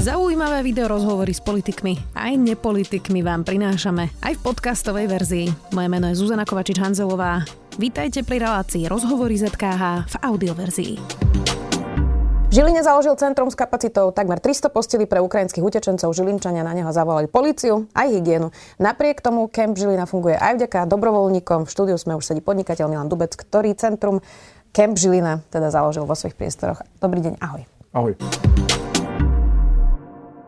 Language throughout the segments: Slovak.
Zaujímavé video rozhovory s politikmi aj nepolitikmi vám prinášame aj v podcastovej verzii. Moje meno je Zuzana Kovačič-Hanzelová. Vítajte pri relácii Rozhovory ZKH v audioverzii. V Žiline založil centrum s kapacitou takmer 300 postelí pre ukrajinských utečencov. Žilinčania na neho zavolali políciu aj hygienu. Napriek tomu Camp Žilina funguje aj vďaka dobrovoľníkom. V štúdiu sme už sedí podnikateľ Milan Dubec, ktorý centrum Camp Žilina teda založil vo svojich priestoroch. Dobrý deň, ahoj. Ahoj.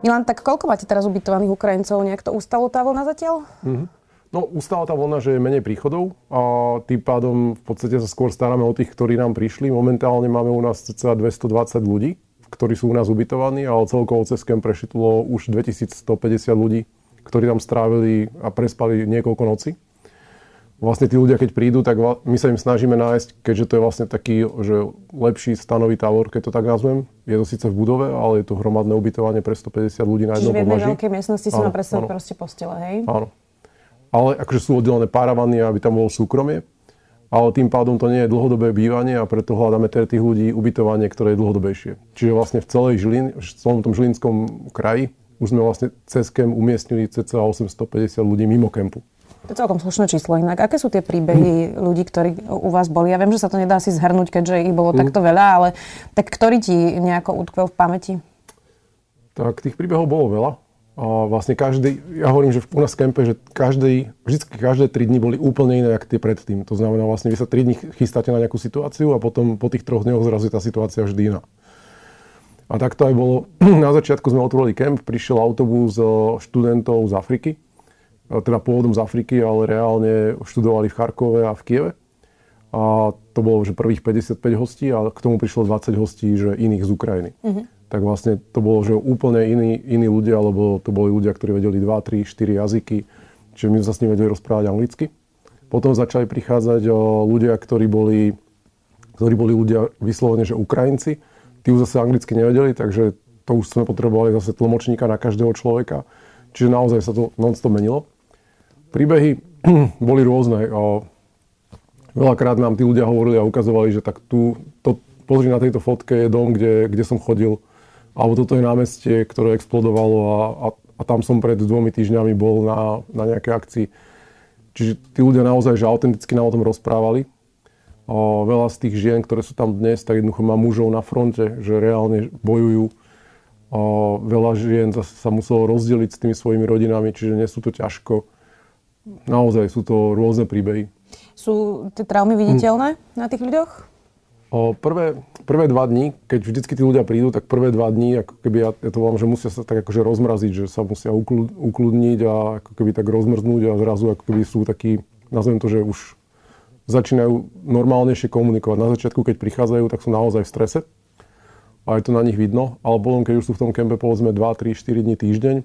Milan, tak koľko máte teraz ubytovaných Ukrajincov? Nejak to ustalo tá vlna zatiaľ? Mm-hmm. No, ustala tá vlna, že je menej príchodov a tým pádom v podstate sa skôr staráme o tých, ktorí nám prišli. Momentálne máme u nás cca 220 ľudí, ktorí sú u nás ubytovaní, ale celkovo cez Camp prešitlo už 2150 ľudí, ktorí tam strávili a prespali niekoľko noci. Vlastne tí ľudia, keď prídu, tak my sa im snažíme nájsť, keďže to je vlastne taký, že lepší stanový tábor, keď to tak nazvem. Je to síce v budove, ale je to hromadné ubytovanie pre 150 ľudí na jednom podlaží. Čiže v jednej veľkej miestnosti si má predstaviť proste postele, hej? Áno ale akože sú oddelené páravany, aby tam bolo súkromie. Ale tým pádom to nie je dlhodobé bývanie a preto hľadáme teda tých ľudí ubytovanie, ktoré je dlhodobejšie. Čiže vlastne v celej Žilin, v celom tom žilinskom kraji už sme vlastne cez KEM umiestnili cca 850 ľudí mimo kempu. To je celkom slušné číslo. Inak, aké sú tie príbehy mm. ľudí, ktorí u vás boli? Ja viem, že sa to nedá si zhrnúť, keďže ich bolo mm. takto veľa, ale tak ktorý ti nejako utkvel v pamäti? Tak tých príbehov bolo veľa. A vlastne každý, ja hovorím, že u nás v kempe, že každý, vždy každé 3 dni boli úplne iné, ako tie predtým. To znamená, vlastne vy sa 3 dní chystáte na nejakú situáciu a potom po tých troch dňoch zrazu je tá situácia vždy iná. A tak to aj bolo. Na začiatku sme otvorili kemp, prišiel autobus študentov z Afriky, teda pôvodom z Afriky, ale reálne študovali v Charkove a v Kieve. A to bolo, že prvých 55 hostí a k tomu prišlo 20 hostí, že iných z Ukrajiny. Mm-hmm tak vlastne to bolo, že úplne iní, iní ľudia, lebo to boli ľudia, ktorí vedeli 2, 3, 4 jazyky, čiže my sme sa s nimi vedeli rozprávať anglicky. Potom začali prichádzať ľudia, ktorí boli, ktorí boli ľudia vyslovene, že Ukrajinci. Tí už zase anglicky nevedeli, takže to už sme potrebovali zase tlmočníka na každého človeka. Čiže naozaj sa to non-stop menilo. Príbehy boli rôzne. Veľakrát nám tí ľudia hovorili a ukazovali, že tak tu, to, pozri na tejto fotke je dom, kde, kde som chodil alebo toto je námestie, ktoré explodovalo a, a, a tam som pred dvomi týždňami bol na, na nejakej akcii. Čiže tí ľudia naozaj, že autenticky nám o tom rozprávali. O, veľa z tých žien, ktoré sú tam dnes, tak jednoducho má mužov na fronte, že reálne bojujú. O, veľa žien zase sa muselo rozdeliť s tými svojimi rodinami, čiže nie sú to ťažko. Naozaj sú to rôzne príbehy. Sú tie traumy viditeľné hm. na tých ľuďoch? O, prvé, prvé dva dní, keď vždycky tí ľudia prídu, tak prvé dva dní, ako keby ja, ja to volám, že musia sa tak akože rozmraziť, že sa musia uklud, ukludniť a ako keby tak rozmrznúť a zrazu ako keby sú takí, nazvem to, že už začínajú normálnejšie komunikovať. Na začiatku, keď prichádzajú, tak sú naozaj v strese a je to na nich vidno, ale potom, keď už sú v tom kempe povedzme 2, 3, 4 dní týždeň,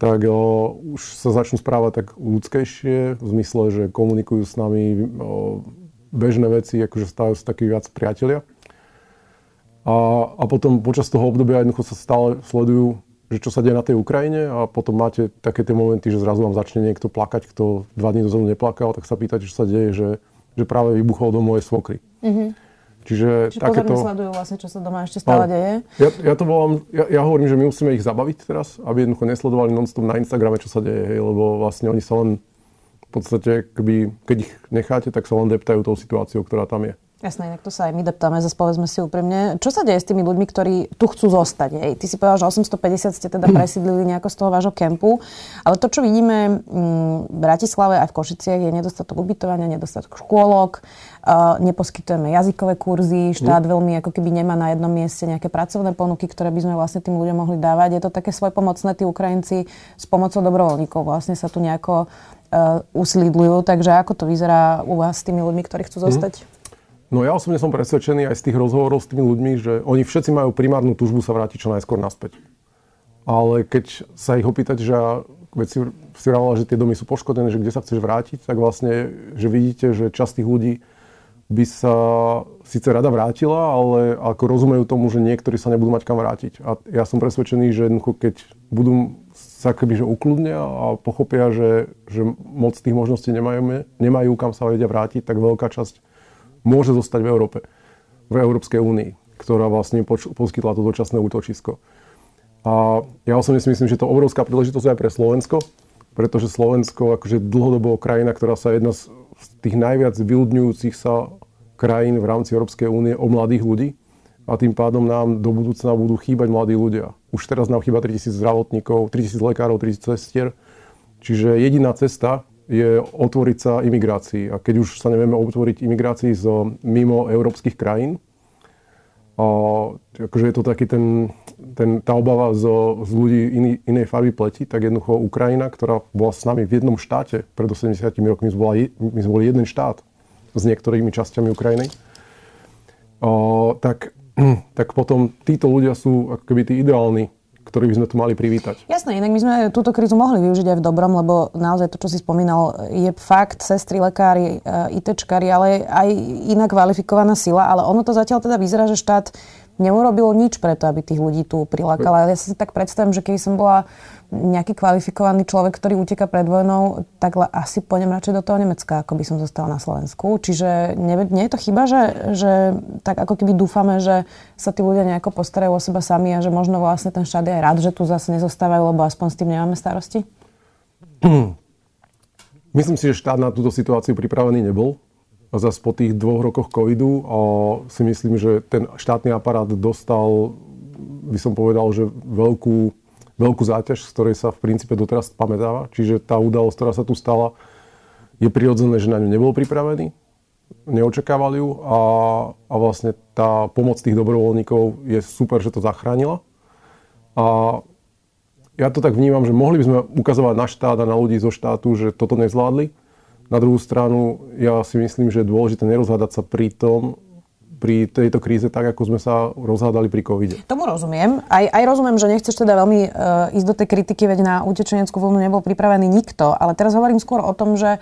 tak o, už sa začnú správať tak ľudskejšie, v zmysle, že komunikujú s nami o, bežné veci, akože stávajú sa takí viac priatelia. A, a potom počas toho obdobia jednoducho sa stále sledujú, že čo sa deje na tej Ukrajine a potom máte také tie momenty, že zrazu vám začne niekto plakať, kto dva dní dozadu neplakal, tak sa pýtate, čo sa deje, že, že práve vybuchol do mojej svokry. Mm-hmm. Čiže, Čiže takéto... sledujú vlastne, čo sa doma ešte stále deje. Ja, ja to volám, ja, ja hovorím, že my musíme ich zabaviť teraz, aby jednoducho nesledovali non-stop na Instagrame, čo sa deje, hej, lebo vlastne oni sa len v podstate, keby, keď ich necháte, tak sa len deptajú tou situáciou, ktorá tam je. Jasné, inak to sa aj my deptáme, zase povedzme si úprimne. Čo sa deje s tými ľuďmi, ktorí tu chcú zostať? Hej? Ty si povedal, že 850 ste teda presídlili nejako z toho vášho kempu, ale to, čo vidíme mm, v Bratislave aj v Košiciach, je nedostatok ubytovania, nedostatok škôlok, neposkytujeme jazykové kurzy, štát mm. veľmi ako keby nemá na jednom mieste nejaké pracovné ponuky, ktoré by sme vlastne tým ľuďom mohli dávať. Je to také svojpomocné, tí Ukrajinci s pomocou dobrovoľníkov vlastne sa tu nejako uh, usídľujú. Takže ako to vyzerá u vás s tými ľuďmi, ktorí chcú mhm. zostať? Mm. No ja osobne som presvedčený aj z tých rozhovorov s tými ľuďmi, že oni všetci majú primárnu túžbu sa vrátiť čo najskôr naspäť. Ale keď sa ich opýtať, že keď si, si že tie domy sú poškodené, že kde sa chceš vrátiť, tak vlastne, že vidíte, že časť tých ľudí by sa síce rada vrátila, ale ako rozumejú tomu, že niektorí sa nebudú mať kam vrátiť. A ja som presvedčený, že jednoducho, keď budú sa keby že ukludnia a pochopia, že, že moc tých možností nemajú, nemajú, kam sa vedia vrátiť, tak veľká časť môže zostať v Európe, v Európskej únii, ktorá vlastne poskytla to dočasné útočisko. A ja osobne si myslím, že to je obrovská príležitosť aj pre Slovensko, pretože Slovensko akože dlhodobo krajina, ktorá sa jedna z tých najviac vyľudňujúcich sa krajín v rámci Európskej únie o mladých ľudí a tým pádom nám do budúcna budú chýbať mladí ľudia. Už teraz nám chýba 3000 zdravotníkov, 3000 lekárov, 3000 sestier. Čiže jediná cesta je otvoriť sa imigrácii. A keď už sa nevieme otvoriť imigrácii z mimo európskych krajín, a akože je to taký ten, ten, tá obava zo, z ľudí iný, inej farby pleti, tak jednoducho Ukrajina, ktorá bola s nami v jednom štáte pred 80 rokmi, my sme boli jeden štát s niektorými časťami Ukrajiny, a, tak, tak potom títo ľudia sú akoby tí ideálni ktorý by sme tu mali privítať. Jasné, inak my sme túto krízu mohli využiť aj v dobrom, lebo naozaj to, čo si spomínal, je fakt sestry, lekári, eh, ITčkári, ale aj iná kvalifikovaná sila, ale ono to zatiaľ teda vyzerá, že štát neurobilo nič preto, aby tých ľudí tu prilákala. Ja si tak predstavím, že keby som bola nejaký kvalifikovaný človek, ktorý uteka pred vojnou, tak asi pôjdem radšej do toho Nemecka, ako by som zostala na Slovensku. Čiže nie, nie je to chyba, že, že tak ako keby dúfame, že sa tí ľudia nejako postarajú o seba sami a že možno vlastne ten štát je aj rád, že tu zase nezostávajú, lebo aspoň s tým nemáme starosti? Myslím si, že štát na túto situáciu pripravený nebol. Zase po tých dvoch rokoch covidu a si myslím, že ten štátny aparát dostal, by som povedal, že veľkú veľkú záťaž, z ktorej sa v princípe doteraz pamätáva. Čiže tá udalosť, ktorá sa tu stala, je prirodzené, že na ňu nebol pripravený, neočakávali ju a, a vlastne tá pomoc tých dobrovoľníkov je super, že to zachránila. A ja to tak vnímam, že mohli by sme ukazovať na štát a na ľudí zo štátu, že toto nezvládli. Na druhú stranu, ja si myslím, že je dôležité nerozhádať sa pri tom, pri tejto kríze tak, ako sme sa rozhádali pri covide. Tomu rozumiem. Aj, aj rozumiem, že nechceš teda veľmi uh, ísť do tej kritiky, veď na utečeneckú vlnu nebol pripravený nikto. Ale teraz hovorím skôr o tom, že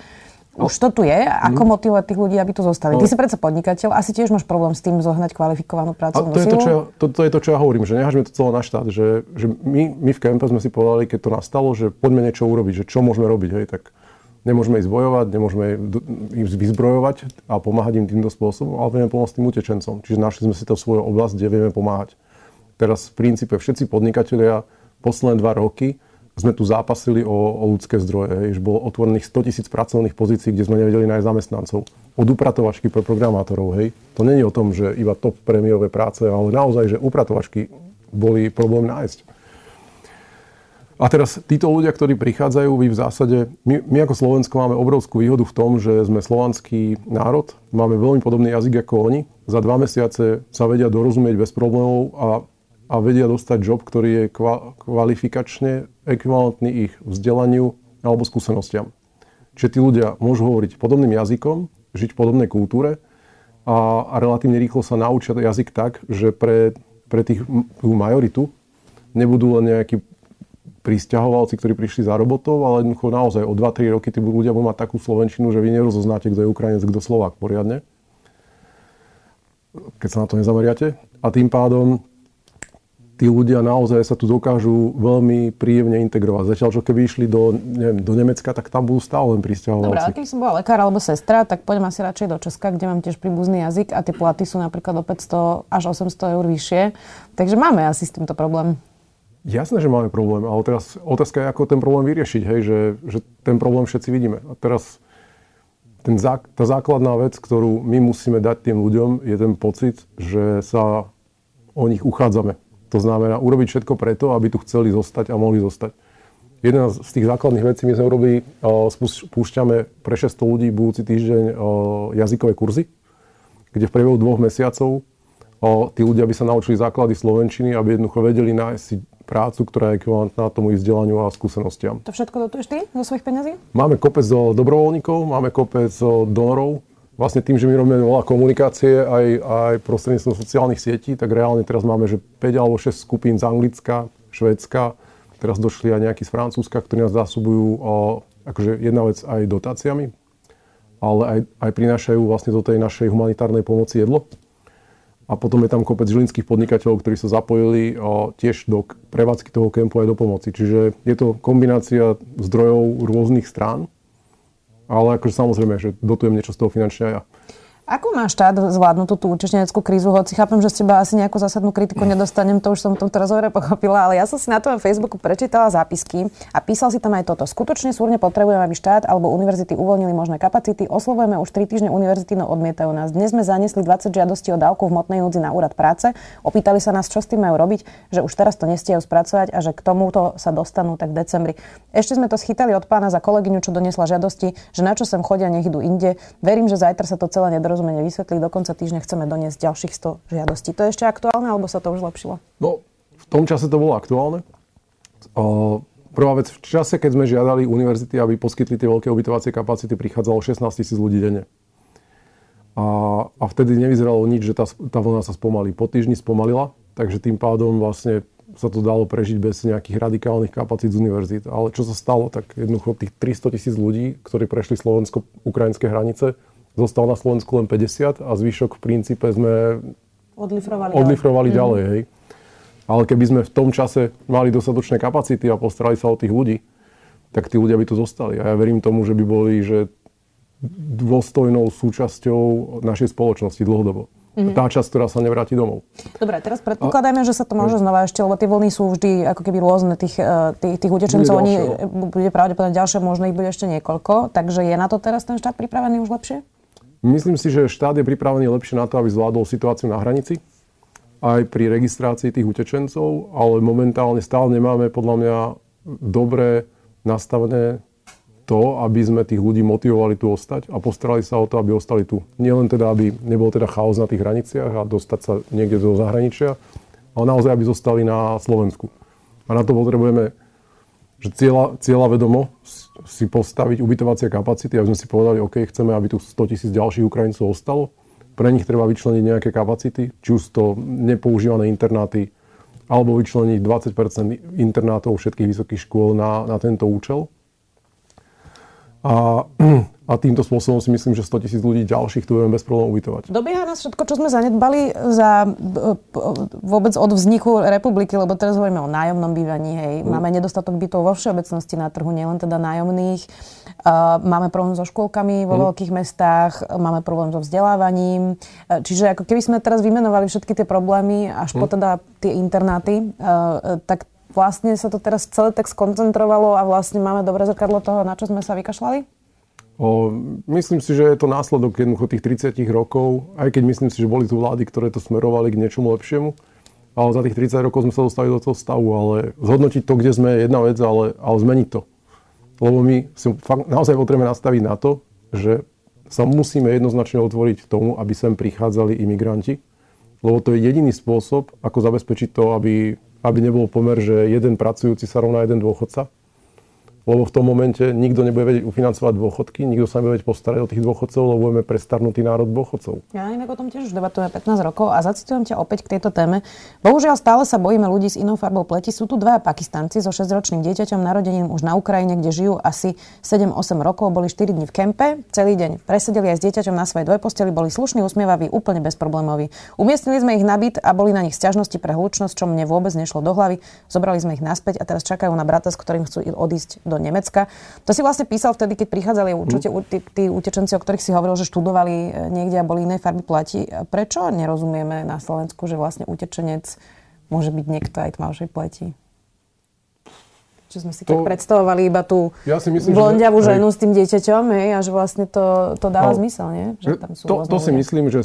už to tu je. Ako mm. motivovať tých ľudí, aby tu zostali? No. Ty si predsa podnikateľ, asi tiež máš problém s tým zohnať kvalifikovanú pracovnú to, je to, čo ja, to, to je to, čo ja hovorím, že nehažme to celé na štát. Že, že my, my v kempe sme si povedali, keď to nastalo, že poďme niečo urobiť, že čo môžeme robiť. Hej, tak Nemôžeme ísť bojovať, nemôžeme ich vyzbrojovať a pomáhať im týmto spôsobom, ale vieme pomôcť tým utečencom. Čiže našli sme si to svoju oblasť, kde vieme pomáhať. Teraz v princípe všetci podnikatelia posledné dva roky sme tu zápasili o, o ľudské zdroje. Že bolo otvorených 100 tisíc pracovných pozícií, kde sme nevedeli nájsť zamestnancov. Od upratovačky pre programátorov. Hej. To není o tom, že iba top prémiové práce, ale naozaj, že upratovačky boli problém nájsť. A teraz títo ľudia, ktorí prichádzajú, vy v zásade, my, my ako Slovensko máme obrovskú výhodu v tom, že sme slovanský národ, máme veľmi podobný jazyk ako oni. Za dva mesiace sa vedia dorozumieť bez problémov a, a vedia dostať job, ktorý je kva, kvalifikačne ekvivalentný ich vzdelaniu alebo skúsenostiam. Čiže tí ľudia môžu hovoriť podobným jazykom, žiť v podobnej kultúre a, a relatívne rýchlo sa naučia jazyk tak, že pre, pre tých, tú majoritu nebudú len nejakí pristahovalci, ktorí prišli za robotou, ale jednoducho naozaj o 2-3 roky tí ľudia budú mať takú slovenčinu, že vy nerozoznáte, kto je Ukrajinec, kto Slovák poriadne. Keď sa na to nezameriate. A tým pádom tí ľudia naozaj sa tu dokážu veľmi príjemne integrovať. Zatiaľ, čo keby išli do, neviem, do Nemecka, tak tam budú stále len pristahovalci. Dobre, ale keby som bola lekár alebo sestra, tak poďme asi radšej do Česka, kde mám tiež príbuzný jazyk a tie platy sú napríklad o 500 až 800 eur vyššie. Takže máme asi s týmto problém. Jasné, že máme problém, ale teraz otázka je, ako ten problém vyriešiť, hej, že, že ten problém všetci vidíme. A teraz ten zá, tá základná vec, ktorú my musíme dať tým ľuďom, je ten pocit, že sa o nich uchádzame. To znamená urobiť všetko preto, aby tu chceli zostať a mohli zostať. Jedna z tých základných vecí my sme urobili, spúšťame pre 600 ľudí budúci týždeň jazykové kurzy, kde v priebehu dvoch mesiacov tí ľudia by sa naučili základy slovenčiny, aby jednoducho vedeli nájsť si prácu, ktorá je ekvivalentná tomu ich vzdelaniu a skúsenostiam. To všetko dotuješ ty zo svojich peniazí? Máme kopec do dobrovoľníkov, máme kopec donorov. Vlastne tým, že my robíme veľa komunikácie aj, aj prostredníctvom sociálnych sietí, tak reálne teraz máme, že 5 alebo 6 skupín z Anglicka, Švédska, teraz došli aj nejakí z Francúzska, ktorí nás zásobujú o, akože jedna vec aj dotáciami, ale aj, aj prinášajú vlastne do tej našej humanitárnej pomoci jedlo. A potom je tam kopec žilinských podnikateľov, ktorí sa zapojili tiež do prevádzky toho kempu aj do pomoci. Čiže je to kombinácia zdrojov rôznych strán, ale akože samozrejme, že dotujem niečo z toho finančne aj ja. Ako má štát zvládnuť tú utečeneckú krízu? Hoci chápem, že z teba asi nejakú zásadnú kritiku nedostanem, to už som v tomto rozhovore pochopila, ale ja som si na tom Facebooku prečítala zápisky a písal si tam aj toto. Skutočne súrne potrebujeme, aby štát alebo univerzity uvoľnili možné kapacity. Oslovujeme už 3 týždne univerzity, no odmietajú nás. Dnes sme zaniesli 20 žiadostí o dávku v hmotnej núdzi na úrad práce. Opýtali sa nás, čo s tým majú robiť, že už teraz to nestiajú spracovať a že k tomuto sa dostanú tak v decembri. Ešte sme to schytali od pána za kolegyňu, čo doniesla žiadosti, že na čo sem chodia, nech idú inde. Verím, že zajtra sa to celé nedorozumie porozumenie vysvetliť. Do konca týždňa chceme doniesť ďalších 100 žiadostí. To je ešte aktuálne, alebo sa to už zlepšilo? No, v tom čase to bolo aktuálne. O, prvá vec, v čase, keď sme žiadali univerzity, aby poskytli tie veľké ubytovacie kapacity, prichádzalo 16 tisíc ľudí denne. A, a vtedy nevyzeralo nič, že tá, tá vlna sa spomalí. Po týždni spomalila, takže tým pádom vlastne sa to dalo prežiť bez nejakých radikálnych kapacít z univerzít. Ale čo sa stalo, tak jednoducho tých 300 tisíc ľudí, ktorí prešli slovensko-ukrajinské hranice, Zostal na Slovensku len 50 a zvyšok v princípe sme odlifrovali, odlifrovali ďalej. ďalej hej. Ale keby sme v tom čase mali dostatočné kapacity a postarali sa o tých ľudí, tak tí ľudia by tu zostali. A ja verím tomu, že by boli že dôstojnou súčasťou našej spoločnosti dlhodobo. Mm-hmm. Tá časť, ktorá sa nevráti domov. Dobre, teraz predpokladajme, že sa to môže znova ešte, lebo tie vlny sú vždy ako keby rôzne tých, e, tých, tých utečencov. Oni, bude pravdepodobne ďalšie, možno ich bude ešte niekoľko. Takže je na to teraz ten štát pripravený už lepšie? Myslím si, že štát je pripravený lepšie na to, aby zvládol situáciu na hranici, aj pri registrácii tých utečencov, ale momentálne stále nemáme podľa mňa dobre nastavené to, aby sme tých ľudí motivovali tu ostať a postarali sa o to, aby ostali tu. Nie len teda, aby nebol teda chaos na tých hraniciach a dostať sa niekde do zahraničia, ale naozaj, aby zostali na Slovensku. A na to potrebujeme že cieľa, cieľa vedomo si postaviť ubytovacie kapacity, aby sme si povedali, OK, chceme, aby tu 100 tisíc ďalších Ukrajincov ostalo. Pre nich treba vyčleniť nejaké kapacity, či už to nepoužívané internáty, alebo vyčleniť 20% internátov všetkých vysokých škôl na, na tento účel. A a týmto spôsobom si myslím, že 100 tisíc ľudí ďalších tu budeme bez problémov ubytovať. Dobieha nás všetko, čo sme zanedbali za vôbec od vzniku republiky, lebo teraz hovoríme o nájomnom bývaní. Hej. Mm. Máme nedostatok bytov vo všeobecnosti na trhu, nielen teda nájomných. Uh, máme problém so škôlkami vo mm. veľkých mestách, máme problém so vzdelávaním. Čiže ako keby sme teraz vymenovali všetky tie problémy, až mm. po teda tie internáty, uh, tak vlastne sa to teraz celé tak skoncentrovalo a vlastne máme dobré zrkadlo toho, na čo sme sa vykašľali? O, myslím si, že je to následok jednoducho tých 30 rokov, aj keď myslím si, že boli tu vlády, ktoré to smerovali k niečomu lepšiemu. Ale za tých 30 rokov sme sa dostali do toho stavu, ale zhodnotiť to, kde sme, je jedna vec, ale, ale zmeniť to. Lebo my si fakt, naozaj potrebujeme nastaviť na to, že sa musíme jednoznačne otvoriť tomu, aby sem prichádzali imigranti. Lebo to je jediný spôsob, ako zabezpečiť to, aby, aby nebol pomer, že jeden pracujúci sa rovná jeden dôchodca lebo v tom momente nikto nebude vedieť ufinancovať dôchodky, nikto sa nebude vedieť postarať o tých dôchodcov, lebo budeme prestarnutý národ dôchodcov. Ja inak o tom tiež už debatujeme 15 rokov a zacitujem ťa opäť k tejto téme. Bohužiaľ stále sa bojíme ľudí s inou farbou pleti. Sú tu dva Pakistanci so 6-ročným dieťaťom narodeným už na Ukrajine, kde žijú asi 7-8 rokov, boli 4 dní v kempe, celý deň presedeli aj s dieťaťom na svojej dvojposteli, boli slušní, usmievaví, úplne bezproblémoví. Umiestnili sme ich na byt a boli na nich sťažnosti pre hlučnosť, čo mne vôbec nešlo do hlavy. Zobrali sme ich naspäť a teraz čakajú na brata, s ktorým chcú odísť do Nemecka. To si vlastne písal vtedy, keď prichádzali určite mm. tí, tí utečenci, o ktorých si hovoril, že študovali e, niekde a boli inej farby plati. Prečo nerozumieme na Slovensku, že vlastne utečenec môže byť niekto aj tmavšej pleti? Že sme si to, tak predstavovali iba tú ja si myslím, blondiavú že, ženu hej. s tým dieťaťom hej, a že vlastne to, to dáva no, zmysel, nie? Že tam sú to, to si myslím, že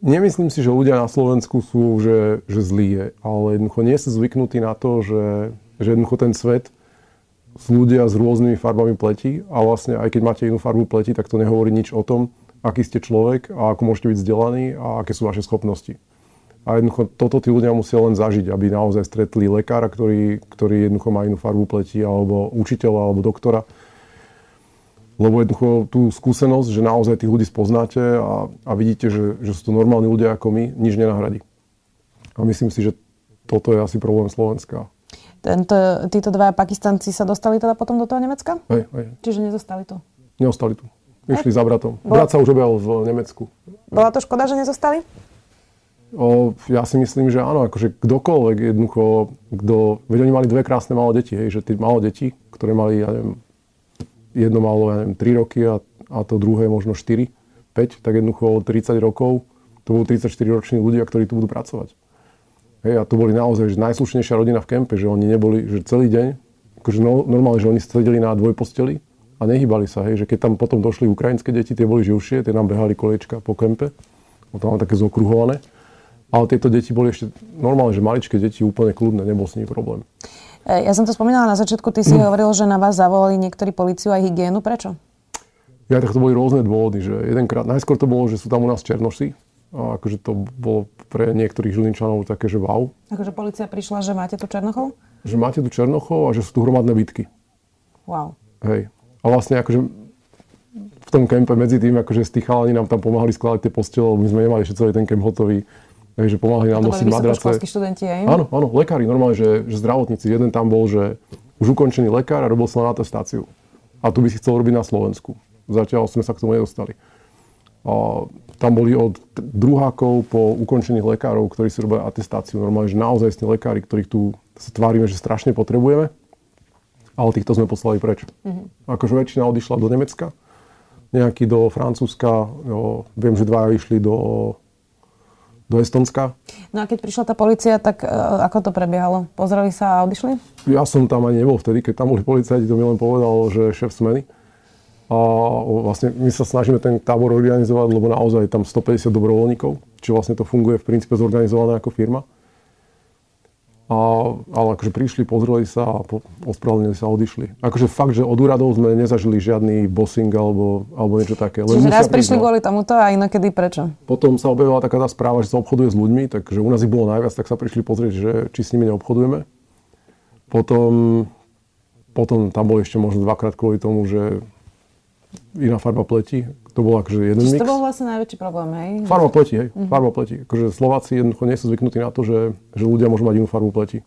nemyslím si, že ľudia na Slovensku sú že, že zlí, ale jednoducho nie sú zvyknutí na to, že že jednoducho ten svet sú ľudia s rôznymi farbami pleti a vlastne aj keď máte inú farbu pleti, tak to nehovorí nič o tom, aký ste človek a ako môžete byť vzdelaní a aké sú vaše schopnosti. A jednoducho toto tí ľudia musia len zažiť, aby naozaj stretli lekára, ktorý, ktorý jednoducho má inú farbu pleti, alebo učiteľa, alebo doktora. Lebo jednoducho tú skúsenosť, že naozaj tých ľudí spoznáte a, a vidíte, že, že sú to normálni ľudia ako my, nič nenahradí. A myslím si, že toto je asi problém Slovenska. Tento, títo dva Pakistanci sa dostali teda potom do toho Nemecka? Hej, hej. Čiže nezostali tu? Neostali tu. Išli za bratom. Brat sa už objavil v Nemecku. Bola to škoda, že nezostali? O, ja si myslím, že áno, akože kdokoľvek jednoducho, kto, veď oni mali dve krásne malé deti, hej, že tie malé deti, ktoré mali, ja neviem, jedno malo, ja neviem, 3 roky a, a a to druhé možno 4, 5, tak jednoducho 30 rokov to budú 34 roční ľudia, ktorí tu budú pracovať. Hej, a to boli naozaj že najslušnejšia rodina v kempe, že oni neboli, že celý deň, akože no, normálne, že oni sedeli na dvojposteli a nehybali sa, hej, že keď tam potom došli ukrajinské deti, tie boli živšie, tie nám behali kolečka po kempe, bolo tam také zokruhované. Ale tieto deti boli ešte normálne, že maličké deti, úplne kľudné, nebol s nimi problém. E, ja som to spomínala na začiatku, ty si mm. hovoril, že na vás zavolali niektorí policiu aj hygienu. Prečo? Ja, tak to boli rôzne dôvody, že jedenkrát, najskôr to bolo, že sú tam u nás černoši, a akože to bolo pre niektorých Žilinčanov také, že wow. Akože policia prišla, že máte tu Černochov? Že máte tu Černochov a že sú tu hromadné bitky. Wow. Hej. A vlastne akože v tom kempe medzi tým, akože tých chalani nám tam pomáhali skladať tie postele, my sme nemali ešte celý ten kemp hotový. Takže pomáhali nám nosiť madrace. študenti aj? Áno, áno, lekári, normálne, že, že zdravotníci. Jeden tam bol, že už ukončený lekár a robil sa na atestáciu. A tu by si chcel robiť na Slovensku. Zatiaľ sme sa k tomu nedostali. A tam boli od druhákov po ukončených lekárov, ktorí si robia atestáciu. Normálne, že naozaj lekári, ktorých tu sa tvárime, že strašne potrebujeme, ale týchto sme poslali preč. Mm-hmm. Akože väčšina odišla do Nemecka, nejaký do Francúzska, jo, viem, že dvaja išli do, do Estonska. No a keď prišla tá policia, tak uh, ako to prebiehalo? Pozreli sa a odišli? Ja som tam ani nebol vtedy, keď tam boli policajti, to mi len povedal, že šéf smeny. A vlastne my sa snažíme ten tábor organizovať, lebo naozaj je tam 150 dobrovoľníkov, čiže vlastne to funguje v princípe zorganizované ako firma. A, ale akože prišli, pozreli sa a po, ospravedlnili sa a odišli. Akože fakt, že od úradov sme nezažili žiadny bossing alebo, alebo niečo také. Len Čiže raz prišli kvôli tomuto a inokedy prečo? Potom sa objavila taká tá správa, že sa obchoduje s ľuďmi, takže u nás ich bolo najviac, tak sa prišli pozrieť, že či s nimi neobchodujeme. Potom, potom tam boli ešte možno dvakrát kvôli tomu, že iná farba pleti. To bol akože jeden Čiže mix. to bol vlastne najväčší problém, hej? Farba pleti, hej. Uh-huh. Farba pleti. Akože Slováci jednoducho nie sú zvyknutí na to, že, že ľudia môžu mať inú farbu pleti.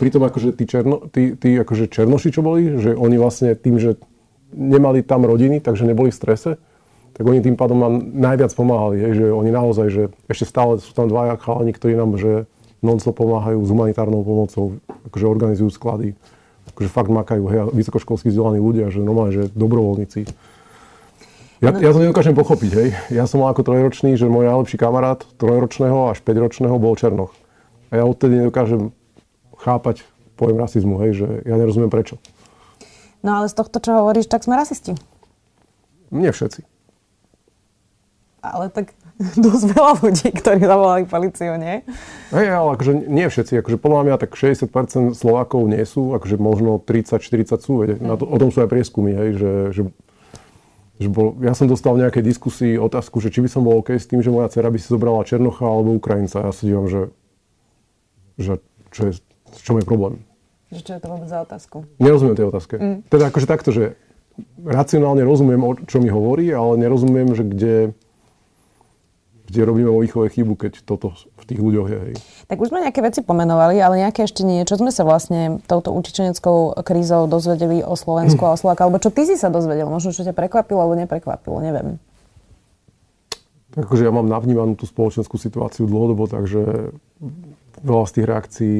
Pritom akože tí, černo, tí, tí akože černoši, čo boli, že oni vlastne tým, že nemali tam rodiny, takže neboli v strese, tak oni tým pádom nám najviac pomáhali. Hej, že oni naozaj, že ešte stále sú tam dvaja chalani, ktorí nám že non-stop pomáhajú s humanitárnou pomocou, akože organizujú sklady, akože fakt makajú, hej, vysokoškolskí vzdelaní ľudia, že normálne, že dobrovoľníci. Ja, ja to nedokážem pochopiť, hej. Ja som mal ako trojročný, že môj najlepší kamarát trojročného až 5-ročného bol Černoch. A ja odtedy nedokážem chápať pojem rasizmu, hej, že ja nerozumiem prečo. No ale z tohto, čo hovoríš, tak sme rasisti. Nie všetci. Ale tak dosť veľa ľudí, ktorí zavolali policiu, nie? Hej, ale akože nie všetci. Akože podľa mňa tak 60% Slovákov nie sú, akože možno 30-40 sú. Veď, na to, o tom sú aj prieskumy, hej, že, že že bol, ja som dostal v nejakej diskusii otázku, že či by som bol OK s tým, že moja dcera by si zobrala Černocha alebo Ukrajinca. Ja si dívam, že, že čo je, v čom je problém. Že čo je to vôbec za otázku? Nerozumiem tej otázke. Mm. Teda akože takto, že racionálne rozumiem, o čo mi hovorí, ale nerozumiem, že kde, kde robíme vo výchove chybu, keď toto v tých ľuďoch je. Hej. Tak už sme nejaké veci pomenovali, ale nejaké ešte nie. Čo sme sa vlastne touto utečeneckou krízou dozvedeli o Slovensku a o Slováku? Alebo čo ty si sa dozvedel? Možno, čo ťa prekvapilo alebo neprekvapilo, neviem. Tak akože ja mám navnímanú tú spoločenskú situáciu dlhodobo, takže veľa z tých reakcií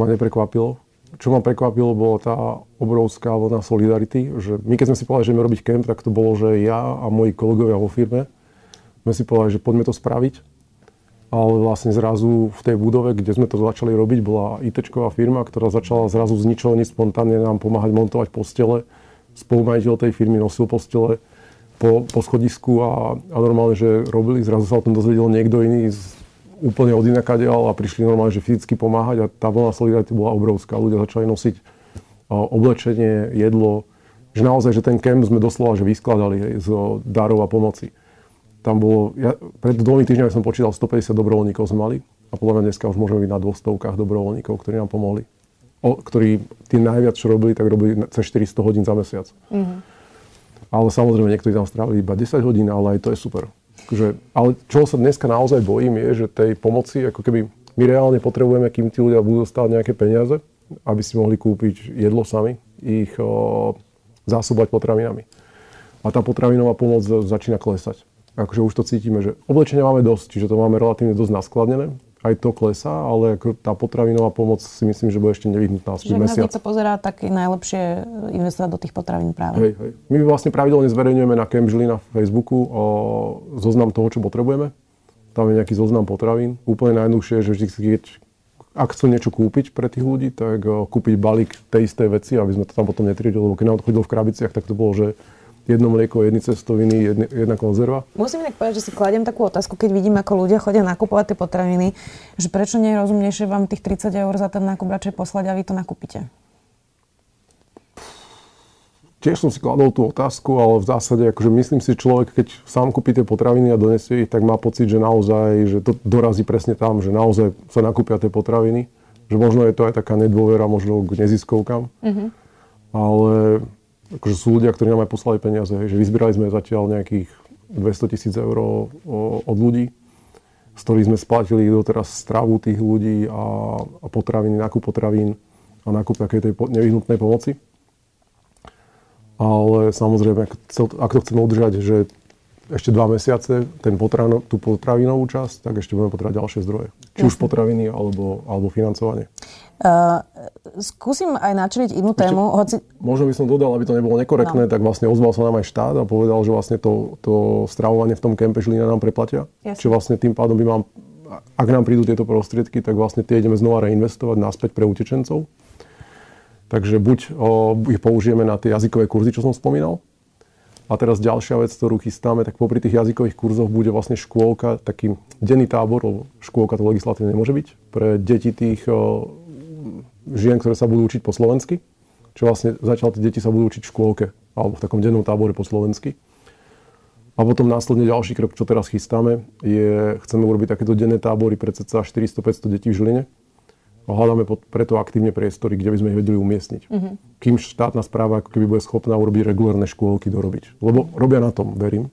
ma neprekvapilo. Čo ma prekvapilo, bola tá obrovská vlna solidarity, že my keď sme si povedali, že ideme robiť kemp, tak to bolo, že ja a moji kolegovia vo firme sme si povedali, že poďme to spraviť. Ale vlastne zrazu v tej budove, kde sme to začali robiť, bola it firma, ktorá začala zrazu z ničoho nič spontánne nám pomáhať montovať postele. Spolumajiteľ tej firmy nosil postele po, po schodisku a, a normálne, že robili. Zrazu sa o tom dozvedel niekto iný z, úplne od inakadiaľ a prišli normálne, že fyzicky pomáhať a tá vlna solidarity bola obrovská. Ľudia začali nosiť oblečenie, jedlo, že naozaj, že ten kemp sme doslova že vyskladali hej, z darov a pomoci tam bolo, ja, pred dvomi týždňami som počítal 150 dobrovoľníkov sme mali a podľa mňa dneska už môžeme byť na 200 dobrovoľníkov, ktorí nám pomohli. O, ktorí tí najviac, čo robili, tak robili cez 400 hodín za mesiac. Mm-hmm. Ale samozrejme, niektorí tam strávili iba 10 hodín, ale aj to je super. Takže, ale čo sa dneska naozaj bojím, je, že tej pomoci, ako keby my reálne potrebujeme, kým tí ľudia budú dostávať nejaké peniaze, aby si mohli kúpiť jedlo sami, ich o, zásobovať potravinami. A tá potravinová pomoc začína klesať akože už to cítime, že oblečenia máme dosť, čiže to máme relatívne dosť naskladnené, aj to klesá, ale ako tá potravinová pomoc si myslím, že bude ešte nevyhnutná Čiže mesiac. Sa pozerá, tak je najlepšie investovať do tých potravín práve. Hej, hej. My vlastne pravidelne zverejňujeme na Žili na Facebooku o zoznam toho, čo potrebujeme. Tam je nejaký zoznam potravín. Úplne najjednoduchšie je, že vždy, keď ak chcú niečo kúpiť pre tých ľudí, tak kúpiť balík tej istej veci, aby sme to tam potom netriedili, lebo keď nám to chodilo v krabiciach, tak to bolo, že jedno mlieko, jedny cestoviny, jedna, jedna konzerva. Musím inak povedať, že si kladiem takú otázku, keď vidím, ako ľudia chodia nakupovať tie potraviny, že prečo nie je rozumnejšie vám tých 30 eur za ten nákup radšej poslať a vy to nakúpite? Tiež som si kladol tú otázku, ale v zásade akože myslím si, človek, keď sám kúpi tie potraviny a donesie ich, tak má pocit, že naozaj, že to dorazí presne tam, že naozaj sa nakúpia tie potraviny. Že možno je to aj taká nedôvera možno k neziskovkám. Mm-hmm. Ale akože sú ľudia, ktorí nám aj poslali peniaze, že vyzbierali sme zatiaľ nejakých 200 tisíc eur od ľudí, z ktorých sme splatili doteraz stravu tých ľudí a, a potraviny, nákup potravín a nákup takej tej nevyhnutnej pomoci. Ale samozrejme, ak, to chceme udržať, že ešte dva mesiace ten potravino, tú potravinovú časť, tak ešte budeme potrebovať ďalšie zdroje. Či Jasne. už potraviny, alebo, alebo financovanie. Uh, skúsim aj načriť inú tému. Hoci... Možno by som dodal, aby to nebolo nekorektné, no. tak vlastne ozval sa nám aj štát a povedal, že vlastne to, to stravovanie v tom kempe Žilina nám preplatia. Jasne. Čiže vlastne tým pádom by mám, ak nám prídu tieto prostriedky, tak vlastne tie ideme znova reinvestovať naspäť pre utečencov. Takže buď o, ich použijeme na tie jazykové kurzy, čo som spomínal, a teraz ďalšia vec, ktorú chystáme, tak popri tých jazykových kurzoch bude vlastne škôlka, taký denný tábor, škôlka to legislatívne nemôže byť, pre deti tých o, žien, ktoré sa budú učiť po slovensky. Čo vlastne zatiaľ tie deti sa budú učiť v škôlke, alebo v takom dennom tábore po slovensky. A potom následne ďalší krok, čo teraz chystáme, je, chceme urobiť takéto denné tábory pre cca 400-500 detí v Žiline, hľadáme preto aktívne priestory, kde by sme ich vedeli umiestniť. Uh-huh. Kým štátna správa ako keby bude schopná urobiť regulárne škôlky dorobiť. Lebo robia na tom, verím.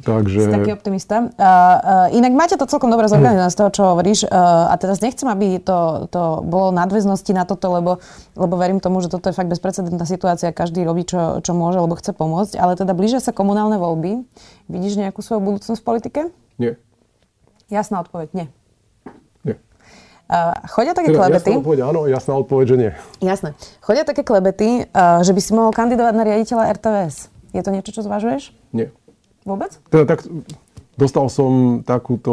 Takže... Si taký optimista. Uh, uh, inak máte to celkom dobre zorganizované z toho, čo hovoríš. Uh, a teraz nechcem, aby to, to bolo nadväznosti na toto, lebo, lebo verím tomu, že toto je fakt bezprecedentná situácia. Každý robí, čo, čo môže, lebo chce pomôcť. Ale teda blížia sa komunálne voľby. Vidíš nejakú svoju budúcnosť v politike? Nie. Jasná odpoveď, nie. Chodia také teda klebety... Jasná odpoveď áno, jasná odpoveď, že nie. Jasné. Chodia také klebety, že by si mohol kandidovať na riaditeľa RTVS. Je to niečo, čo zvažuješ? Nie. Vôbec? Teda tak, dostal som takúto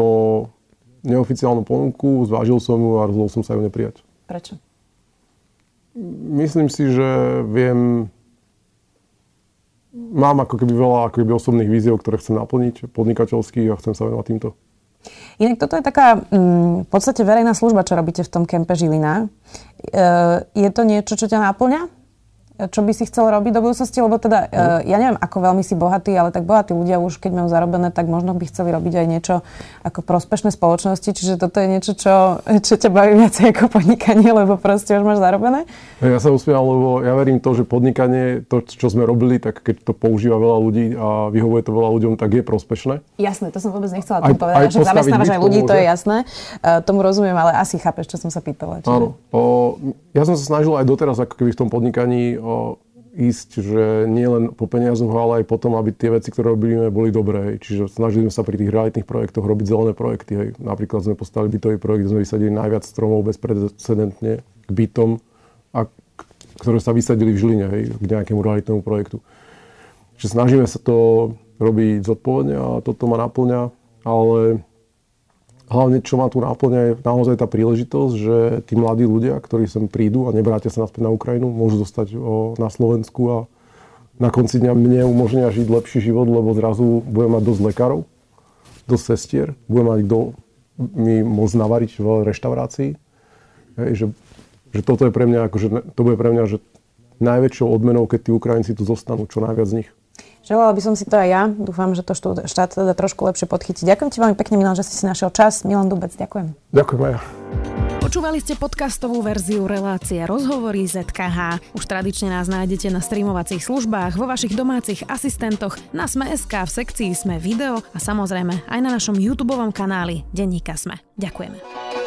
neoficiálnu ponuku, zvážil som ju a rozhodol som sa ju neprijať. Prečo? Myslím si, že viem... Mám ako keby veľa ako keby osobných víziev, ktoré chcem naplniť, podnikateľských a chcem sa venovať týmto. Inak toto je taká mm, v podstate verejná služba, čo robíte v tom kempe Žilina. E, je to niečo, čo ťa náplňa? Čo by si chcel robiť do budúcnosti? Lebo teda, uh, ja neviem, ako veľmi si bohatý, ale tak bohatí ľudia už, keď majú zarobené, tak možno by chceli robiť aj niečo ako prospešné spoločnosti. Čiže toto je niečo, čo, čo ťa baví viacej ako podnikanie, lebo proste už máš zarobené? Ja sa usmievam, lebo ja verím to, že podnikanie, to, čo sme robili, tak keď to používa veľa ľudí a vyhovuje to veľa ľuďom, tak je prospešné. Jasné, to som vôbec nechcela aj, povedať, aj že zamestnávaš aj ľudí, to je jasné. Uh, tomu rozumiem, ale asi chápeš, čo som sa pýtala. Čiže... Áno. O, ja som sa snažil aj doteraz, ako keby v tom podnikaní ísť, že nie len po peniazoch, ale aj potom, aby tie veci, ktoré robíme, boli dobré. Čiže snažili sme sa pri tých realitných projektoch robiť zelené projekty. Hej. Napríklad sme postavili bytový projekt, kde sme vysadili najviac stromov bezprecedentne k bytom, a, ktoré sa vysadili v Žiline, hej, k nejakému realitnému projektu. Čiže snažíme sa to robiť zodpovedne a toto ma naplňa, ale hlavne čo ma tu náplňa je naozaj tá príležitosť, že tí mladí ľudia, ktorí sem prídu a nebrátia sa naspäť na Ukrajinu, môžu zostať na Slovensku a na konci dňa mne umožnia žiť lepší život, lebo zrazu budem mať dosť lekárov, dosť sestier, budem mať kto mi môcť navariť v reštaurácii. Hej, že, že toto je pre mňa, akože, to bude pre mňa, že najväčšou odmenou, keď tí Ukrajinci tu zostanú, čo najviac z nich. Želala by som si to aj ja. Dúfam, že to štát teda trošku lepšie podchytí. Ďakujem ti veľmi pekne, Milan, že si si našiel čas. Milan Dubec, ďakujem. Ďakujem aj ja. Počúvali ste podcastovú verziu relácie Rozhovory ZKH. Už tradične nás nájdete na streamovacích službách, vo vašich domácich asistentoch, na Sme.sk, v sekcii Sme video a samozrejme aj na našom YouTube kanáli Denníka Sme. Ďakujeme.